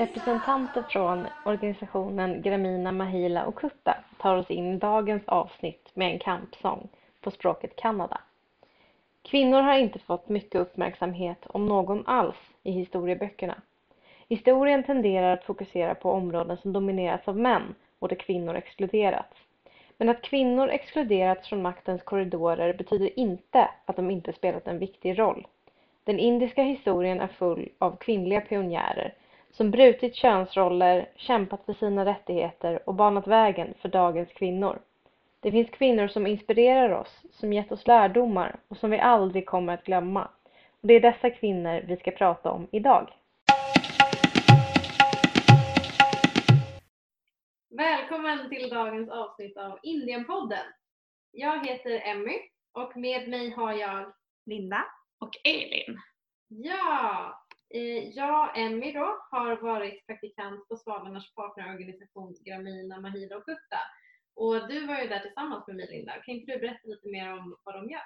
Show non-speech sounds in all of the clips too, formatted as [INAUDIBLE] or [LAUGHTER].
Representanter från organisationen Gramina Mahila och Kutta tar oss in i dagens avsnitt med en kampsång på språket Kanada. Kvinnor har inte fått mycket uppmärksamhet, om någon alls, i historieböckerna. Historien tenderar att fokusera på områden som dominerats av män och där kvinnor exkluderats. Men att kvinnor exkluderats från maktens korridorer betyder inte att de inte spelat en viktig roll. Den indiska historien är full av kvinnliga pionjärer som brutit könsroller, kämpat för sina rättigheter och banat vägen för dagens kvinnor. Det finns kvinnor som inspirerar oss, som gett oss lärdomar och som vi aldrig kommer att glömma. Och det är dessa kvinnor vi ska prata om idag. Välkommen till dagens avsnitt av Indienpodden. Jag heter Emmy och med mig har jag Linda och Elin. Ja, jag, Emmy då, har varit praktikant på Svalornas partnerorganisation Gramina, Mahida och Kutta. Och du var ju där tillsammans med mig Linda. Kan inte du berätta lite mer om vad de gör?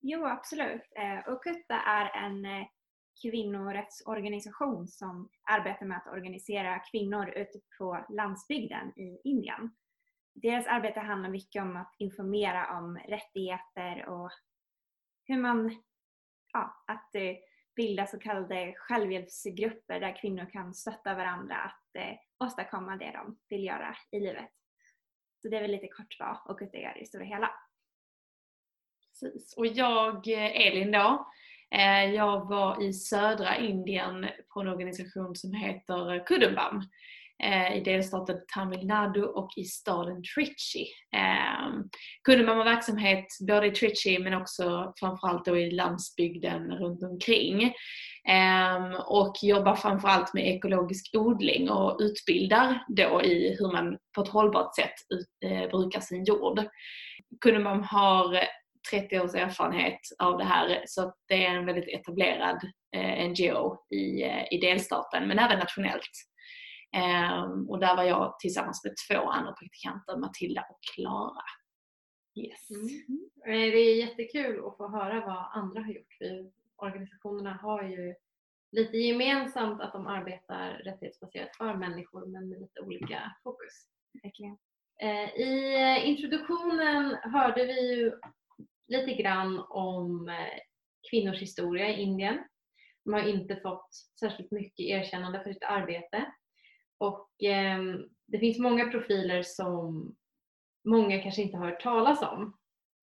Jo, absolut. Eh, och Kutta är en eh, kvinnorättsorganisation som arbetar med att organisera kvinnor ute på landsbygden i Indien. Deras arbete handlar mycket om att informera om rättigheter och hur man, ja, att eh, bilda så kallade självhjälpsgrupper där kvinnor kan stötta varandra att eh, åstadkomma det de vill göra i livet. Så det är väl lite kort vad Okutta gör i det stora hela. Precis. Och jag, eh, Elin då, Eh, jag var i södra Indien på en organisation som heter Kudumbam Eh, i delstaten Tamil Nadu och i staden Trichy. Ehm, man ha verksamhet både i Trichy men också framförallt då i landsbygden runt omkring. Ehm, och jobbar framförallt med ekologisk odling och utbildar då i hur man på ett hållbart sätt eh, brukar sin jord. Kunde man har 30 års erfarenhet av det här så det är en väldigt etablerad eh, NGO i, i delstaten men även nationellt. Um, och där var jag tillsammans med två andra praktikanter, Matilda och Klara. Yes. Mm. Eh, det är jättekul att få höra vad andra har gjort. Vi, organisationerna har ju lite gemensamt att de arbetar rättighetsbaserat för människor men med lite olika fokus. Verkligen. I introduktionen hörde vi ju lite grann om eh, kvinnors historia i Indien. De har inte fått särskilt mycket erkännande för sitt arbete. Och eh, det finns många profiler som många kanske inte har hört talas om.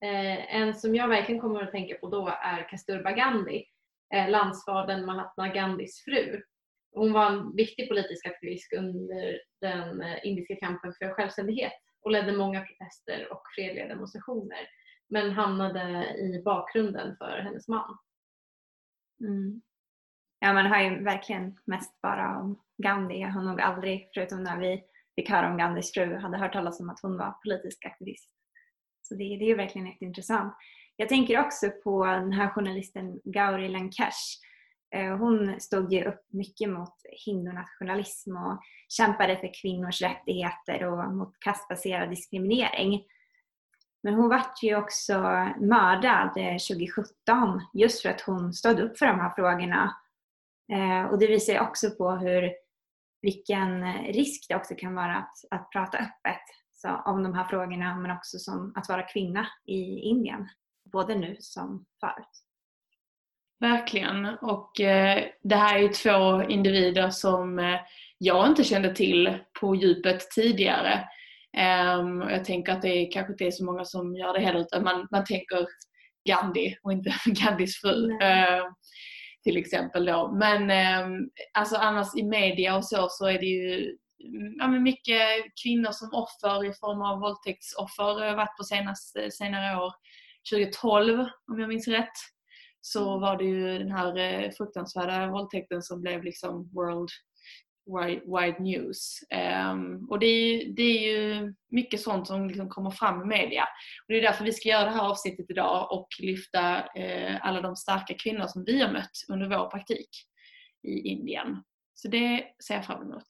Eh, en som jag verkligen kommer att tänka på då är Kasturba Gandhi, eh, landsfadern Mahatma Gandhis fru. Hon var en viktig politisk aktivist under den eh, indiska kampen för självständighet och ledde många protester och fredliga demonstrationer men hamnade i bakgrunden för hennes man. Mm. Ja, man hör ju verkligen mest bara om Gandhi. Jag har nog aldrig, förutom när vi fick höra om Gandhis fru, hade hört talas om att hon var politisk aktivist. Så det, det är ju verkligen jätteintressant. Jag tänker också på den här journalisten Gauri Lankesh. Eh, hon stod ju upp mycket mot hindunationalism och kämpade för kvinnors rättigheter och mot kastbaserad diskriminering. Men hon vart ju också mördad eh, 2017 just för att hon stod upp för de här frågorna. Eh, och det visar också på hur, vilken risk det också kan vara att, att prata öppet så, om de här frågorna men också som att vara kvinna i Indien. Både nu som förut. Verkligen. Och eh, det här är ju två individer som eh, jag inte kände till på djupet tidigare. Um, jag tänker att det kanske inte är så många som gör det heller utan man, man tänker Gandhi och inte [LAUGHS] Gandhis fru. Uh, till exempel då. Men um, alltså annars i media och så så är det ju ja, men mycket kvinnor som offer i form av våldtäktsoffer. Det har varit på senaste, senare år. 2012 om jag minns rätt så mm. var det ju den här eh, fruktansvärda våldtäkten som blev liksom world wide, news. Um, och det är, det är ju mycket sånt som liksom kommer fram i media. Och det är därför vi ska göra det här avsnittet idag och lyfta uh, alla de starka kvinnor som vi har mött under vår praktik i Indien. Så det ser jag fram emot.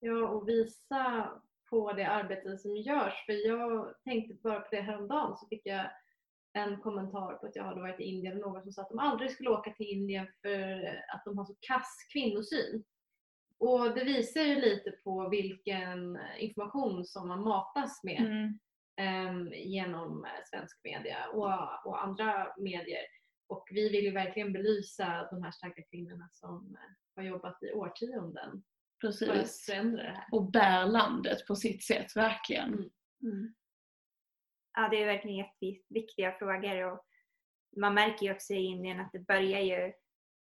Ja, och visa på det arbete som görs. För jag tänkte bara på det häromdagen så fick jag en kommentar på att jag hade varit i Indien och någon som sa att de aldrig skulle åka till Indien för att de har så kass kvinnosyn och det visar ju lite på vilken information som man matas med Mm. em, genom svensk media och, och andra medier. Och vi vill ju verkligen belysa de här starka kvinnorna som har jobbat i årtionden för att Precis. förändra det här. Och bär landet på sitt sätt, verkligen. Mm. Mm. Ja, det är verkligen jätteviktiga frågor och man märker ju också i Indien att det börjar ju,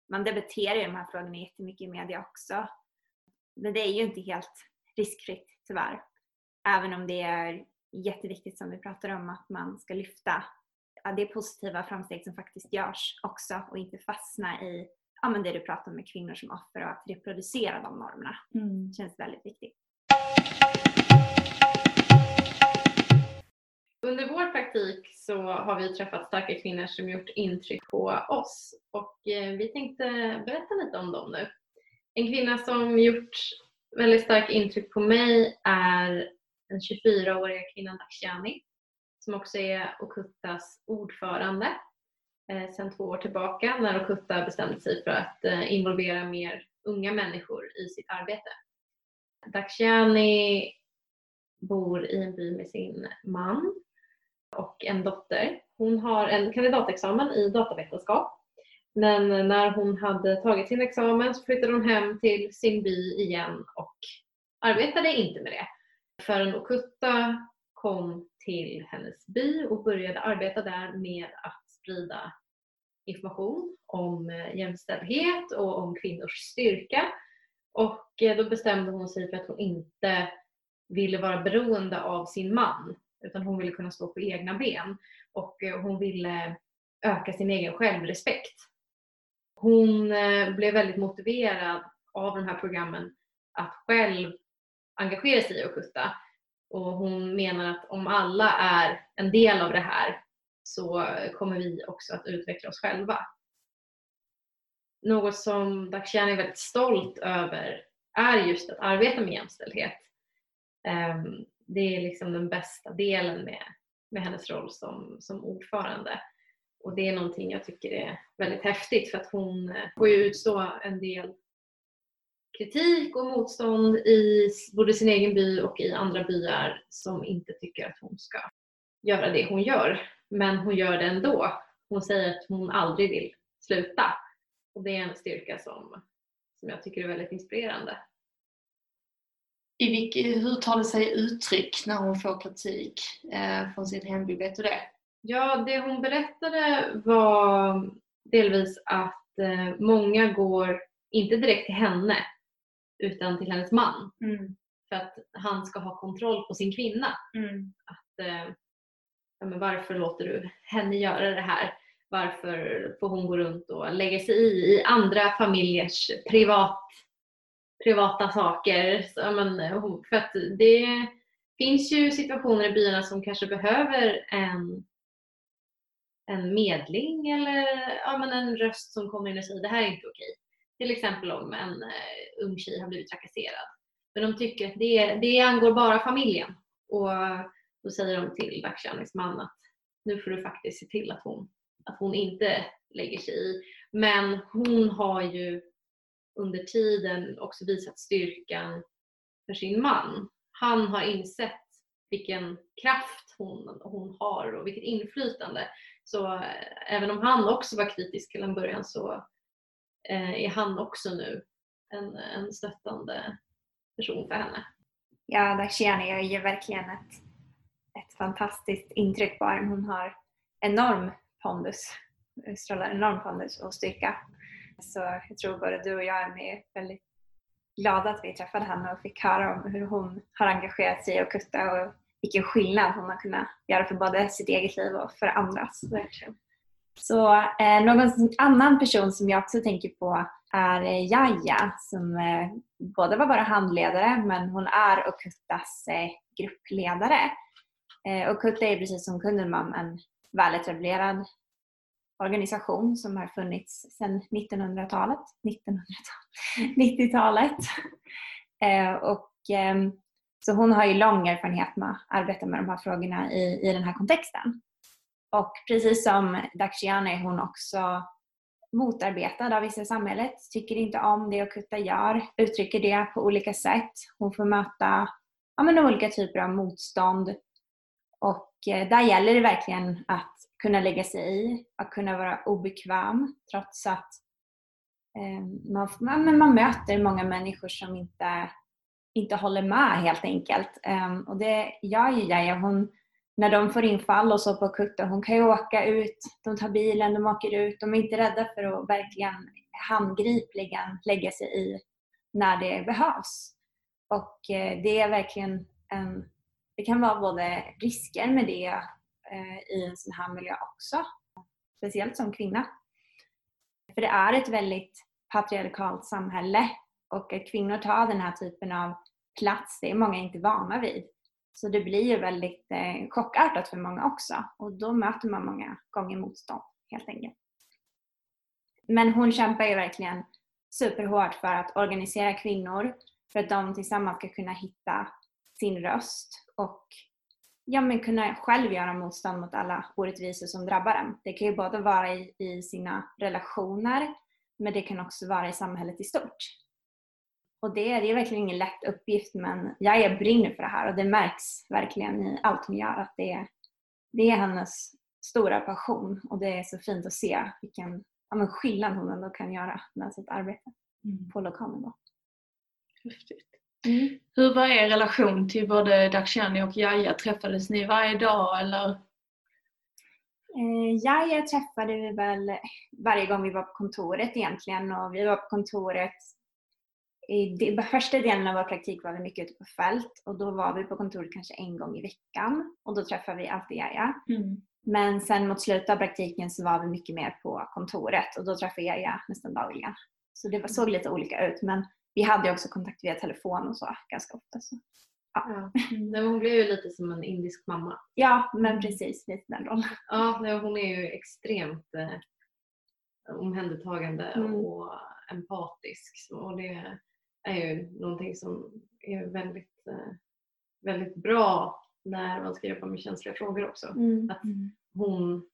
man debatterar ju de här frågorna jättemycket i media också. Men det är ju inte helt riskfritt tyvärr. Även om det är jätteviktigt som vi pratar om att man ska lyfta det positiva framsteg som faktiskt görs också och inte fastna i ja, men det du pratar om med kvinnor som offer och att reproducera de normerna. Mm. Det känns väldigt viktigt. Under vår praktik så har vi träffat starka kvinnor som gjort intryck på oss och eh, vi tänkte berätta lite om dem nu. En kvinna som gjort väldigt starkt intryck på mig är den 24-åriga kvinnan Dakshiani som också är Okuttas ordförande eh, sedan två år tillbaka när Okutta bestämde sig för att eh, involvera mer unga människor i sitt arbete. Dakshiani bor i en by med sin man och en dotter. Hon har en kandidatexamen i datavetenskap. Men när hon hade tagit sin examen så flyttade hon hem till sin by igen och arbetade inte med det. Förrän Okutta kom till hennes by och började arbeta där med att sprida information om eh, jämställdhet och om kvinnors styrka. Och eh, då bestämde hon sig för att hon inte ville vara beroende av sin man utan hon ville kunna stå på egna ben och eh, hon ville öka sin egen självrespekt. Hon eh, blev väldigt motiverad av de här programmen att själv engagera sig i Okutta och hon menar att om alla är en del av det här så kommer vi också att utveckla oss själva. Något som Dakshiani är väldigt stolt över är just att arbeta med jämställdhet. Ehm, det är liksom den bästa delen med, med hennes roll som, som ordförande. Och det är någonting jag tycker är väldigt häftigt för att hon eh, får ju utstå en del kritik och motstånd i både sin egen by och i andra byar som inte tycker att hon ska göra det hon gör. Men hon gör det ändå. Hon säger att hon aldrig vill sluta. Och det är en styrka som, som jag tycker är väldigt inspirerande. I vilk, hur tar det sig uttryck när hon får kritik eh, från sin hemby? Vet du det? Ja, det hon berättade var delvis att eh, många går inte direkt till henne utan till hennes man för att han ska ha kontroll på sin kvinna. Att, eh, ja, men varför låter du henne göra det här? Varför får hon gå runt och lägga sig i, i andra familjers privat, privata saker? Så, ja, men, eh, för att det finns ju situationer i byarna som kanske behöver en en medling eller ja, men en röst som kommer in och säger det här är inte okej. Till exempel om en eh, ung tjej har blivit trakasserad. Men de tycker att det, det angår bara familjen. Och då säger de till Dakshanis man att nu får du faktiskt se till att hon, att hon inte lägger sig i. Men hon har ju under tiden också visat styrkan för sin man. Han har insett vilken kraft hon, hon har och vilket inflytande. Så eh, även om han också var kritisk till en början så eh, är han också nu en, en stöttande person för henne. Ja, Dakshiani gör ju verkligen ett, ett fantastiskt intryck på henne. Hon har enorm pondus, strålar enorm pondus och styrka. Så jag tror både du och jag är med väldigt glada att vi träffade henne och fick höra om hur hon har engagerat sig och Kutta och vilken skillnad hon har kunnat göra för både sitt eget liv och för andras. Så eh, någon annan person som jag också tänker på är eh, Jaja som eh, både var bara handledare men hon är Okuttas eh, gruppledare. Eh, Okutta är precis som Kundelmam en väletablerad organisation som har funnits sedan 1900-talet, 1900-talet, 90-talet. Eh, och, ehm, så hon har ju lång erfarenhet med att arbeta med de här frågorna i, i den här kontexten. Och precis som Dakshiani är hon också motarbetad av vissa i samhället, tycker inte om det Okutta gör, uttrycker det på olika sätt. Hon får möta ja, men olika typer av motstånd. Och eh, där gäller det verkligen att kunna lägga sig i, att kunna vara obekväm trots att eh, man, man, man möter många människor som inte, inte håller med helt enkelt. Um, och det gör ju Jaja. Hon, när de får infall och så på kutten, hon kan ju åka ut, de tar bilen, de åker ut. De är inte rädda för att verkligen handgripligen lägga sig i när det behövs. Och eh, det är verkligen en, det kan vara både risker med det eh, i en sån här miljö också. Speciellt som kvinna. För det är ett väldigt patriarkalt samhälle och att kvinnor tar den här typen av plats, det är många inte vana vid. Så det blir ju väldigt eh, chockartat för många också och då möter man många gånger motstånd helt enkelt. Men hon kämpar ju verkligen superhårt för att organisera kvinnor för att de tillsammans ska kunna hitta sin röst och ja, men kunna själv göra motstånd mot alla orättvisor som drabbar dem. Det kan ju både vara i, i sina relationer men det kan också vara i samhället i stort. Och det, det är verkligen ingen lätt uppgift men jag brinner för det här och det märks verkligen i allt hon gör att det, det är hennes stora passion och det är så fint att se vilken ja, skillnad hon ändå kan göra med sitt arbete mm. på lokal nivå. Häftigt. Mm. Hur var er relation till både Dakshani och Jaja? Träffades ni varje dag eller? Eh, Jaja träffade vi väl varje gång vi var på kontoret egentligen och vi var på kontoret i första delen av vår praktik var vi mycket ute på fält och då var vi på kontoret kanske en gång i veckan och då träffade vi alltid Jaja. Mm. Men sen mot slutet av praktiken så var vi mycket mer på kontoret och då träffade jag Jaja nästan dagligen. Så det såg lite olika ut men vi hade också kontakt via telefon och så ganska ofta. Så. Ja. ja. hon blev ju lite som en indisk mamma. Ja, men precis. Lite den rollen. Ja, hon är ju extremt eh, omhändertagande mm. och empatisk. Och det är ju någonting som är väldigt, eh, väldigt bra när man ska jobba med känsliga frågor också. Mm. Att mm. hon,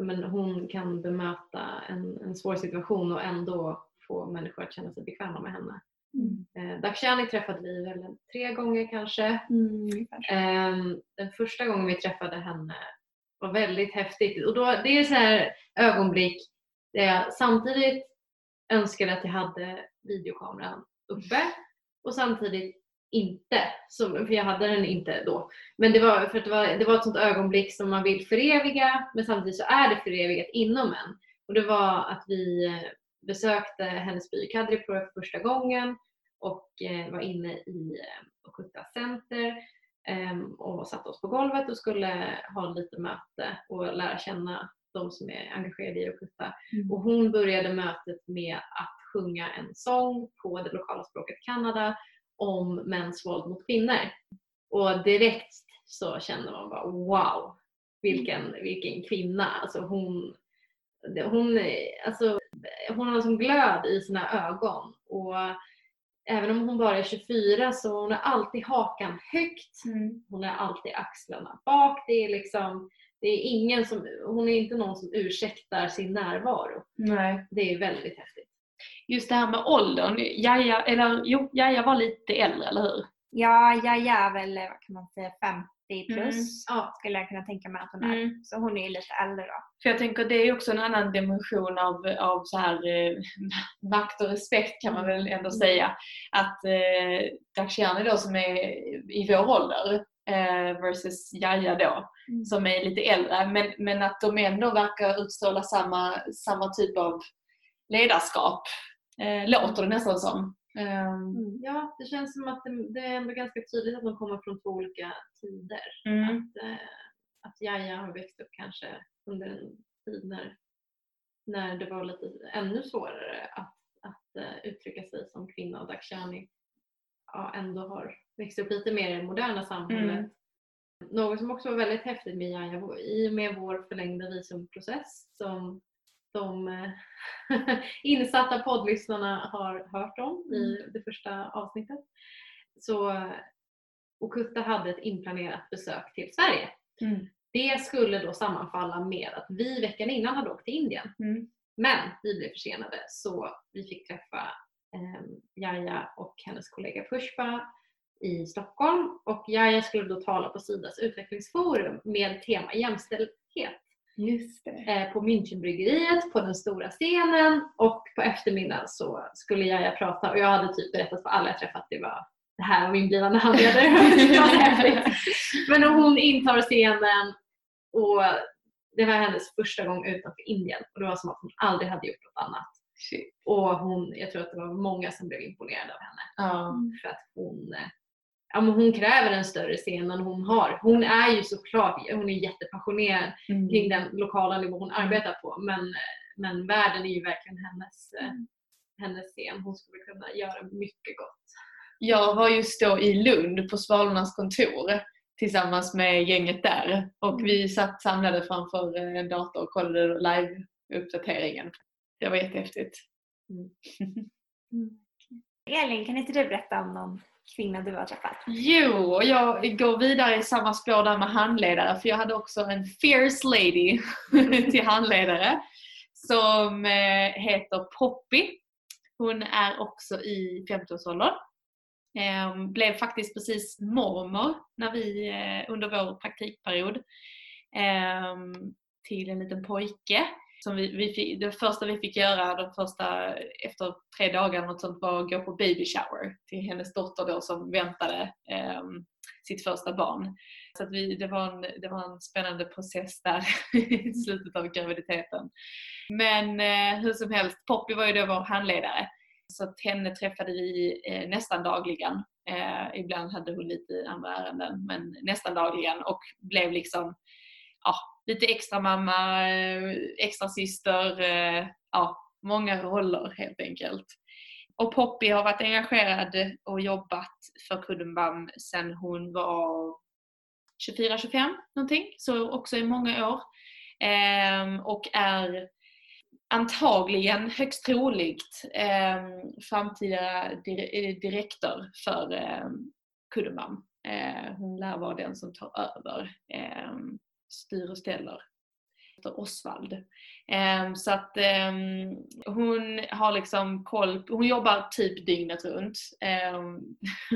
men hon kan bemöta en, en svår situation och ändå få människor att känna sig bekväma med henne. Mm. Eh, Dakshani träffade vi väl tre gånger kanske. Mm, eh, den första gången vi träffade henne var väldigt häftigt. Och då, det är så här ögonblick där jag samtidigt önskade att jag hade videokameran uppe och samtidigt inte. Så, för jag hade den inte då. Men det var, för det, var, det var ett sånt ögonblick som man vill föreviga men samtidigt så är det förevigat inom en. Och det var att vi besökte hennes by Kadripur för första gången och eh, var inne i eh, Okutta Center ehm, och satte oss på golvet och skulle ha lite möte och lära känna de som är engagerade i Okutta. Mm. Och hon började mötet med att sjunga en sång på det lokala språket Kanada om mäns våld mot kvinnor. Och direkt så kände man bara wow, vilken, vilken kvinna. Alltså hon, hon, alltså, hon har en sån glöd i sina ögon. Och även om hon bara är 24 så hon har alltid hakan högt. Mm. Hon har alltid axlarna bak. Det är liksom, det är ingen som, hon är inte någon som ursäktar sin närvaro. Nej. Det är väldigt häftigt. Just det här med åldern. Jaja, eller, jo, Jaja var lite äldre, eller hur? Ja, Jaja är väl vad kan man säga, 50 plus mm. skulle jag kunna tänka mig att hon är. Mm. Så hon är ju lite äldre då. För jag tänker det är också en annan dimension av, av så här eh, makt och respekt kan man väl ändå mm. säga. Att eh, Dakshiani då som är i vår ålder eh, versus Jaja då mm. som är lite äldre men, men att de ändå verkar utstråla samma, samma typ av ledarskap. Eh, låter det nästan som. Um, ja, det känns som att det, det, är ändå ganska tydligt att de kommer från två olika tider. Mm. Att, eh, att Jaja har växt upp kanske under en tid när, när det var lite ännu svårare att, att uh, uttrycka sig som kvinna och Dakshani ja, ändå har växt upp lite mer i det moderna samhället. Mm. Något som också var väldigt häftigt med Jaja, i och med vår förlängda visumprocess som de eh, [LAUGHS] insatta poddlyssnarna har hört om i mm. det första avsnittet. Så Okutta hade ett inplanerat besök till Sverige. Mm. Det skulle då sammanfalla med att vi veckan innan hade åkt till Indien. Mm. Men vi blev försenade så vi fick träffa eh, Jaja och hennes kollega Pushpa i Stockholm och Jaja skulle då tala på Sidas utvecklingsforum med tema det. Eh, på Münchenbryggeriet på den stora scenen och på eftermiddagen så skulle jag prata och jag hade typ berättat för alla jag träffat att det var det här var min blivande handledare. [LAUGHS] [LAUGHS] Men hon intar scenen och det var hennes första gång utanför Indien och det var som att hon aldrig hade gjort något annat. Shit. Och hon, jag tror att det var många som blev imponerade av henne Ja. för att hon, eh, ja, men hon kräver en större scen än hon har. Hon är ju såklart, hon är jättepassionerad Mm. kring den lokala nivå hon arbetar på. Men, men världen är ju verkligen hennes, eh, hennes scen. Hon skulle kunna göra mycket gott. Jag var just då i Lund på Svalornas kontor tillsammans med gänget där och vi satt samlade framför eh, en dator och kollade live-uppdateringen. Det var jättehäftigt. [LAUGHS] Elin, kan inte du berätta om någon kvinna du har träffat? Jo, jag går vidare i samma spår där med handledare för jag hade också en fierce lady [LAUGHS] till handledare som eh, heter Poppy. Hon är också i 50-årsåldern. Ehm, blev faktiskt precis mormor när vi, eh, under vår praktikperiod ehm, till en liten pojke. Som vi, vi fick, det första vi fick göra de första, efter tre dagar något sånt, var att gå på baby shower till hennes dotter då som väntade eh, sitt första barn. Så att vi, det, var en, det var en spännande process där [LAUGHS] i slutet av graviditeten. Men eh, hur som helst, Poppy var ju då vår handledare. Så att henne träffade vi eh, nästan dagligen. Eh, ibland hade hon lite andra ärenden, men nästan dagligen och blev liksom ja, lite extra mamma, eh, extra syster, eh, ja, många roller helt enkelt. Och Poppy har varit engagerad och jobbat för Kudumbam sedan hon var 24-25 någonting, så också i många år. Ehm, och är antagligen, högst troligt, ehm, eh, framtida direktör för ehm, eh, Kudumbam. Hon lär vara den som tar över, styr och ställer. Heter Osvald. Ehm, så att ehm, hon har liksom koll, hon jobbar typ dygnet runt. Ehm,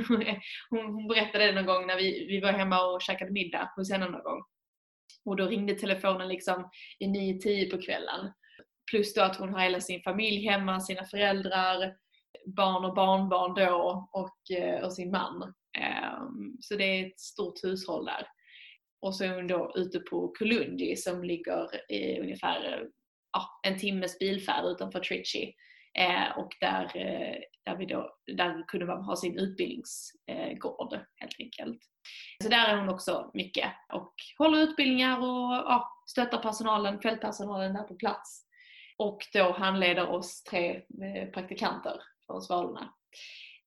[LAUGHS] hon, berättade det någon gång när vi, var hemma och käkade middag hos henne någon gång. Och då ringde telefonen liksom i 9-10 på kvällen. Plus då att hon har hela sin familj hemma, sina föräldrar, barn och barnbarn då och, och eh, sin man. Så det är ett stort hushåll där. Och så är hon då ute på Kolundi som ligger i ungefär ja, en timmes bilfärd utanför Trichy. Eh, och där, eh, där, vi då, där kunde man ha sin utbildningsgård helt enkelt. Så där är hon också mycket och håller utbildningar och ja, stöttar personalen, fältpersonalen där på plats. Och då handleder oss tre eh, praktikanter från Svalorna.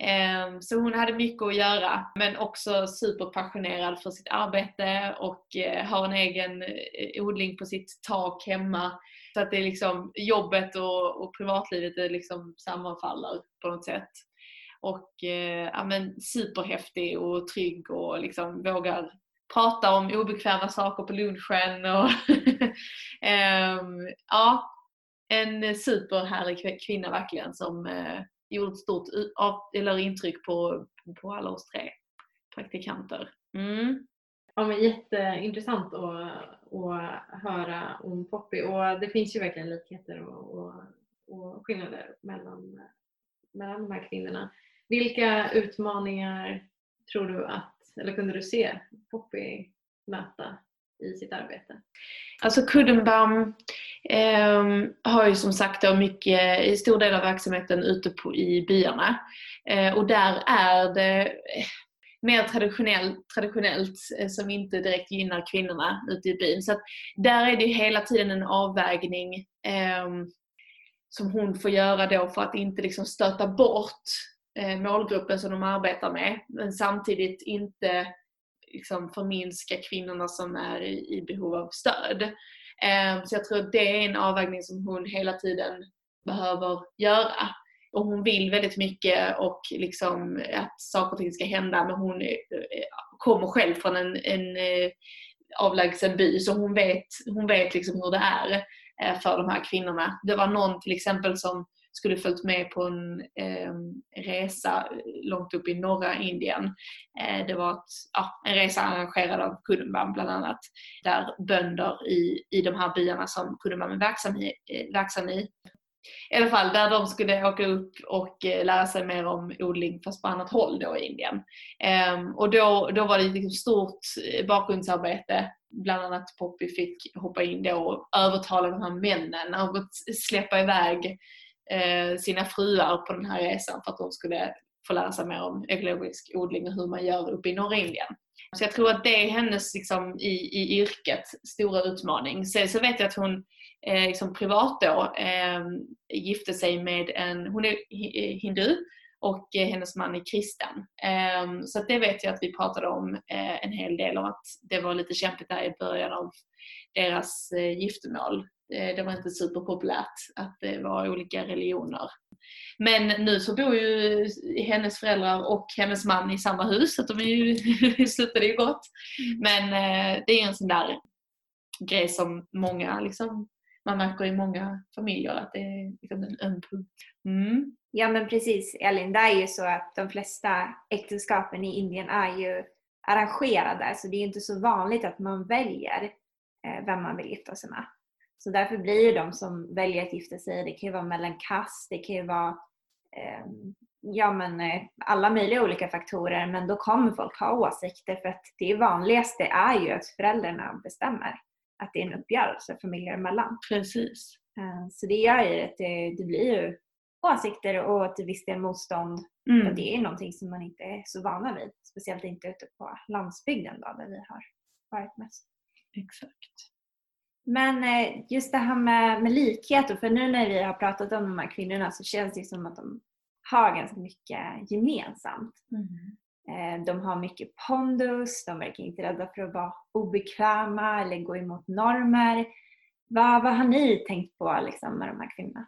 Ehm, så hon hade mycket att göra men också superpassionerad för sitt arbete och eh, har en egen eh, odling på sitt tak hemma. Så att det är liksom jobbet och, och privatlivet är liksom sammanfaller på något sätt. Och eh, ja, men superhäftig och trygg och liksom vågar prata om obekväma saker på lunchen. Och [LAUGHS] ehm, ja, en superhärlig kvinna verkligen som gjort gjorde stort eller intryck på, på alla oss tre praktikanter. Mm. Ja, men jätteintressant att, att höra om Poppy och det finns ju verkligen likheter och, och, och skillnader mellan, mellan de här kvinnorna. Vilka utmaningar tror du att, eller kunde du se Poppy möta i sitt arbete? Alltså Kuddenbaum eh, har ju som sagt då mycket, i stor del av verksamheten ute på, i byarna. Eh, och där är det eh, mer traditionellt, traditionellt eh, som inte direkt gynnar kvinnorna ute i byn. Så att där är det ju hela tiden en avvägning eh, som hon får göra då för att inte liksom stöta bort eh, målgruppen som de arbetar med men samtidigt inte liksom förminska kvinnorna som är i, i behov av stöd. Eh, så jag tror att det är en avvägning som hon hela tiden behöver göra. Och hon vill väldigt mycket och liksom att saker och ting ska hända men hon eh, eh, kommer själv från en, en eh, avlägsen by så hon vet, hon vet liksom hur det är. för de här kvinnorna. Det var någon till exempel som skulle följt med på en eh, resa långt upp i norra Indien. Eh, det var ett, ja, en resa arrangerad av Kudumban bland annat, där bönder i, i de här byarna som Kudumban är verksam i, eh, verksam i i alla fall där de skulle åka upp och eh, lära sig mer om odling fast på annat håll då i Indien. Um, och då, då var det ett liksom stort eh, bakgrundsarbete. Bland annat Poppy fick hoppa in då och övertala de här männen att släppa iväg Eh, sina fruar på den här resan för att de skulle få lära sig mer om ekologisk odling och hur man gör uppe i norra Indien. Så jag tror att det är hennes liksom, i, i yrket stora utmaning. Sen så vet jag att hon eh, liksom privat då eh, gifte sig med en, hon är eh, hindu och eh, hennes man är kristen. Eh, så det vet jag att vi pratade om eh, en hel del om att det var lite kämpigt där i början av deras eh, giftermål. Det var inte superpopulärt att det var olika religioner. Men nu så bor ju hennes föräldrar och hennes man i samma hus, så de är ju, [LAUGHS] slutade ju gott. Mm. Men det är en sån där grej som många liksom man märker i många familjer att det är liksom en öm punkt. Mm. Ja men precis Elin, det är ju så att de flesta äktenskapen i Indien är ju arrangerade så det är inte så vanligt att man väljer eh, vem man vill gifta sig med. Så därför blir ju de som väljer att gifta sig, det kan ju vara mellan kast, det kan ju vara eh, ja, men, eh, alla möjliga olika faktorer men då kommer folk ha åsikter för att det vanligaste är ju att föräldrarna bestämmer att det är en uppgörelse familjer emellan. Precis. Eh, så det gör ju att det, det blir ju åsikter och till viss del motstånd. Mm. Och det är någonting som man inte är så vana vid. Speciellt inte ute på landsbygden då, där vi har varit mest. Exakt. Men eh, just det här med, med likhet, för nu när vi har pratat om de här kvinnorna så känns det som att de har ganska mycket gemensamt. Mm. Eh, de har mycket pondus, de verkar inte rädda för att vara obekväma eller gå emot normer. Vad, vad har ni tänkt på liksom, med de här kvinnorna?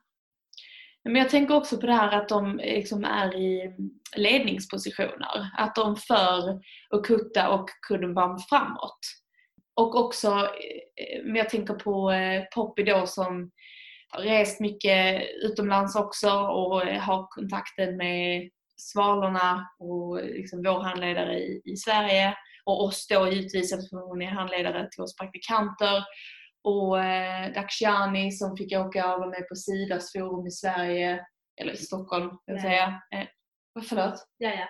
Men jag tänker också på det här att de liksom är i ledningspositioner. Att de för Okutta och Kudumban framåt. Och också, eh, men jag tänker på eh, Poppy då som har rest mycket utomlands också och har kontakten med Svalorna och liksom vår handledare i, i Sverige och oss då givetvis eftersom hon är handledare till oss praktikanter och eh, Dakshiani som fick åka och vara med på Sidas forum i Sverige, eller i Stockholm vill jag säga. Eh, förlåt? Jaja.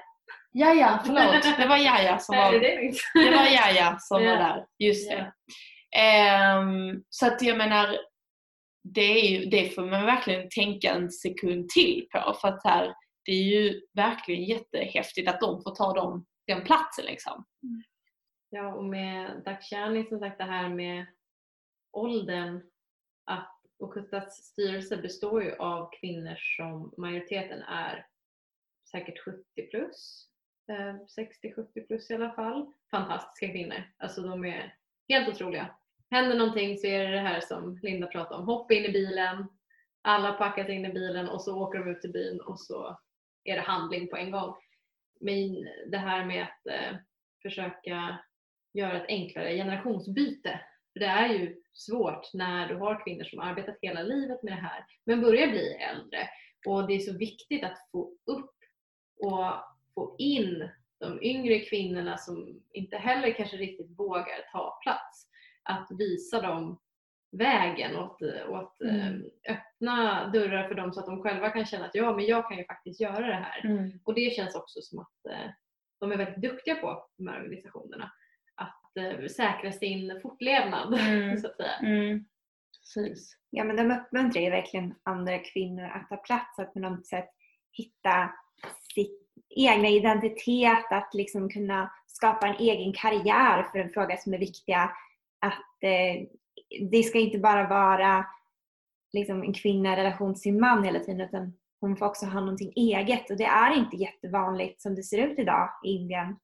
Jaja, förlåt. [LAUGHS] Det var Jaja som var, det var Jaja som var där. Just det. Um, så att jag menar, det, är ju, det får man verkligen tänka en sekund till på för att här det är ju verkligen jättehäftigt att de får ta dem, den platsen liksom. Mm. Ja, och med Dakshani som sagt det här med åldern att Okuttas styrelse består ju av kvinnor som majoriteten är säkert 70 plus, eh, 60-70 plus i alla fall. Fantastiska kvinnor. Alltså de är helt otroliga. Händer någonting så är det det här som Linda pratade om. Hoppa in i bilen, alla packas in i bilen och så åker de ut till byn och så är det handling på en gång. Men det här med att eh, försöka göra ett enklare generationsbyte. För det är ju svårt när du har kvinnor som arbetat hela livet med det här men börjar bli äldre. Och det är så viktigt att få upp och få in de yngre kvinnorna som inte heller kanske riktigt vågar ta plats. Att visa dem vägen och att, mm. Ehm, öppna dörrar för dem så att de själva kan känna att ja men jag kan ju faktiskt göra det här. Mm. Och det känns också som att eh, de är väldigt duktiga på de här organisationerna. Att eh, säkra sin fortlevnad mm. [LAUGHS] så att säga. Mm. Precis. Ja men de uppmuntrar ju verkligen andra kvinnor att ta plats, att på något sätt hitta sitt egna identitet, att liksom kunna skapa en egen karriär för en fråga som är viktiga. Att eh, det ska inte bara vara liksom, en kvinna i relation till sin man hela tiden utan hon får också ha någonting eget och det är inte jättevanligt som det ser ut idag i Indien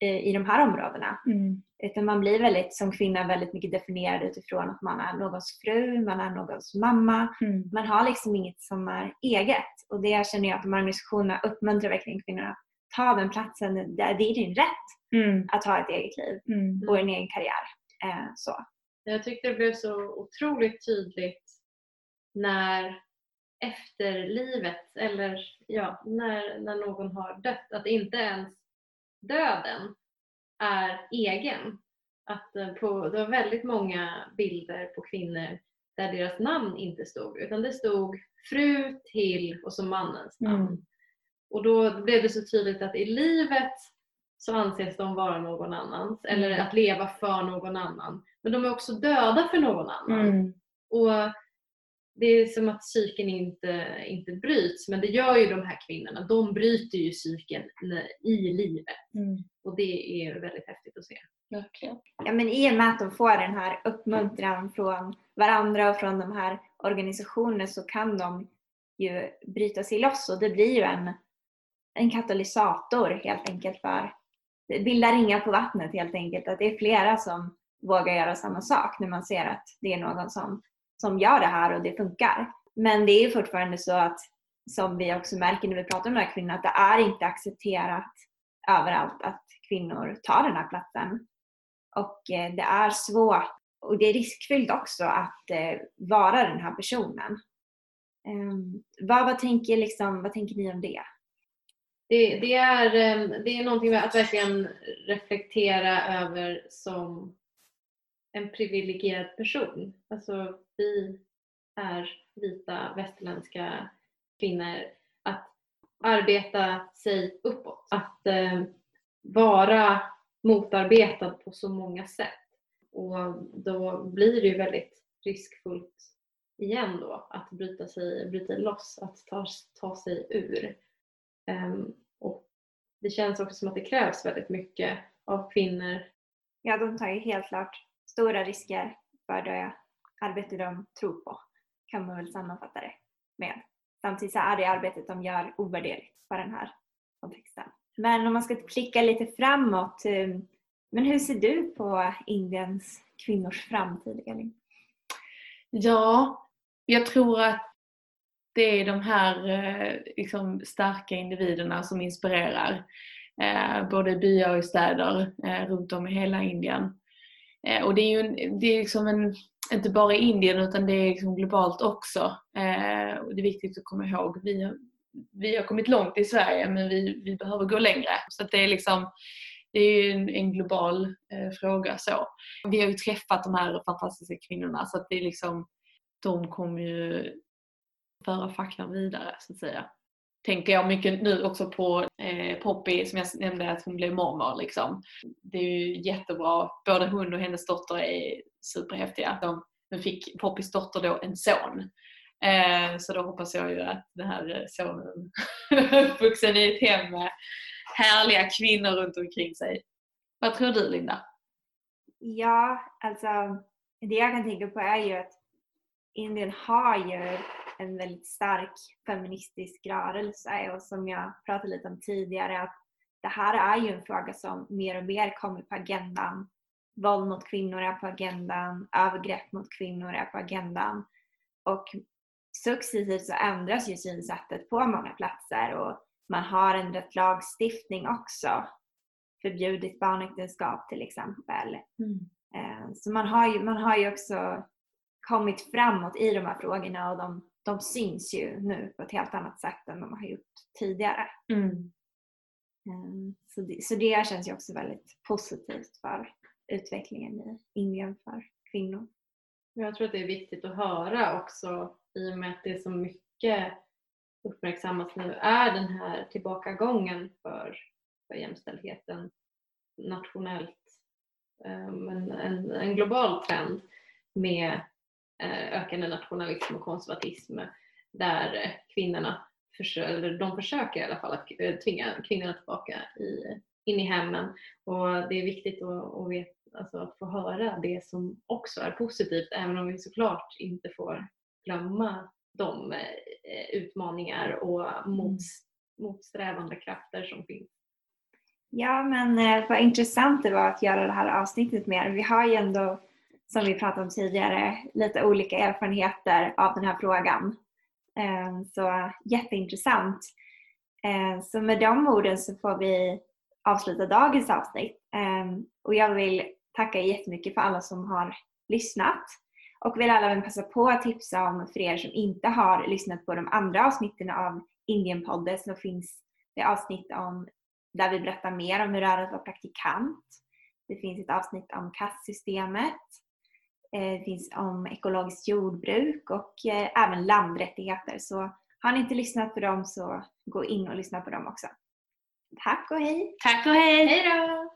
i de här områdena. Mm. Utan man blir väldigt, som kvinna väldigt mycket definierad utifrån att man är någons fru, man är någons mamma. Mm. Man har liksom inget som är eget. Och det känner jag att de här organisationerna uppmuntrar verkligen kvinnorna att ta den platsen. Det är din rätt mm. att ha ett eget liv mm. och en egen karriär. Eh, så. Jag tyckte det blev så otroligt tydligt när efterlivet eller ja, när, när någon har dött, att inte ens döden är egen. Att eh, på, det var väldigt många bilder på kvinnor där deras namn inte stod utan det stod fru till och så mannens namn. Mm. Och då blev det så tydligt att i livet så anses de vara någon annans mm. eller att leva för någon annan. Men de är också döda för någon annan. Mm. Och det är som att cykeln inte, inte bryts men det gör ju de här kvinnorna. De bryter ju cykeln i livet. Mm. Och det är väldigt häftigt att se. Verkligen. Ja, men I och med att de får den här uppmuntran från varandra och från de här organisationerna så kan de ju bryta sig loss och det blir ju en, en katalysator helt enkelt för det bildar ringar på vattnet helt enkelt. Att det är flera som vågar göra samma sak när man ser att det är någon som, som gör det här och det funkar. Men det är fortfarande så att som vi också märker när vi pratar om de här kvinnorna att det är inte accepterat överallt att kvinnor tar den här platsen. Och eh, det är svårt och det är riskfyllt också att eh, vara den här personen. Ehm, vad, vad, tänker, liksom, vad tänker ni om det? Det, det, är, ehm, det är någonting att verkligen reflektera över som en privilegierad person. Alltså vi är vita västerländska kvinnor. Att arbeta sig uppåt. Att eh, vara motarbetad på så många sätt. Och då blir det ju väldigt riskfullt igen då att bryta, sig, bryta loss, att ta, ta sig ur. Um, och det känns också som att det krävs väldigt mycket av kvinnor. Ja, de tar ju helt klart stora risker för det arbete de tror på, kan man väl sammanfatta det med. Samtidigt så är det arbetet de gör ovärderligt för den här kontexten. Men om man ska klicka lite framåt, eh, men hur ser du på Indiens kvinnors framtid, Elin? Ja, jag tror att det är de här eh, liksom, starka individerna som inspirerar. Eh, både i byar och i städer eh, runt om i hela Indien. Eh, och det är ju en, det är liksom en, inte bara i Indien utan det är liksom globalt också. Eh, och det är viktigt att komma ihåg. Vi har, vi har kommit långt i Sverige men vi, vi behöver gå längre. Så det är liksom det är en, en global eh, fråga. så. Vi har ju träffat de här fantastiska kvinnorna så att det är liksom, de kommer ju föra facklan vidare så att säga. Tänker jag mycket nu också på eh, Poppy som jag nämnde att hon blev mormor. Liksom. Det är ju jättebra. Både hon och hennes dotter är superhäftiga. De, nu fick Poppys dotter då en son. Eh, så då hoppas jag ju att den här sonen är [LAUGHS] uppvuxen i ett hem med härliga kvinnor runt omkring sig. Vad tror du Linda? Ja, alltså det jag kan tänka på är ju att Indien har ju en väldigt stark feministisk rörelse och som jag pratade lite om tidigare att det här är ju en fråga som mer och mer kommer på agendan. Våld mot kvinnor är på agendan, övergrepp mot kvinnor är på agendan. Och successivt så ändras ju synsättet på många platser och man har ändrat lagstiftning också. Förbjudit barnäktenskap till exempel. Mm. Eh, så man har, ju, man har ju också kommit framåt i de här frågorna och de, de syns ju nu på ett helt annat sätt än de har gjort tidigare. Mm. Eh, så, det, så det känns ju också väldigt positivt för utvecklingen i Indien för kvinnor. Jag tror att det är viktigt att höra också i och med att det är så mycket uppmärksammas nu är den här tillbakagången för, för jämställdheten nationellt. Um, en, en, en, global trend med Eh, ökande nationalism och konservatism där kvinnorna eller de försöker i alla fall att eh, tvinga kvinnorna tillbaka i, in i hemmen och det är viktigt att, att, veta, alltså att få höra det som också är positivt även om vi såklart inte får glömma de eh, utmaningar och mots, motsträvande krafter som finns. Ja men vad intressant det var att göra det här avsnittet med Vi har ju ändå, som vi pratade om tidigare, lite olika erfarenheter av den här frågan. Eh, så jätteintressant. Eh, så med de orden så får vi avsluta dagens avsnitt. Eh, och jag vill tacka jättemycket för alla som har lyssnat. Och vill även passa på att tipsa om, för er som inte har lyssnat på de andra avsnitten av Indienpodden så finns det avsnitt om, där vi berättar mer om hur det är att vara praktikant. Det finns ett avsnitt om kastsystemet. Eh, det finns om ekologiskt jordbruk och eh, även landrättigheter. Så har ni inte lyssnat på dem så gå in och lyssna på dem också. Tack och hej! Tack och hej! Hej då!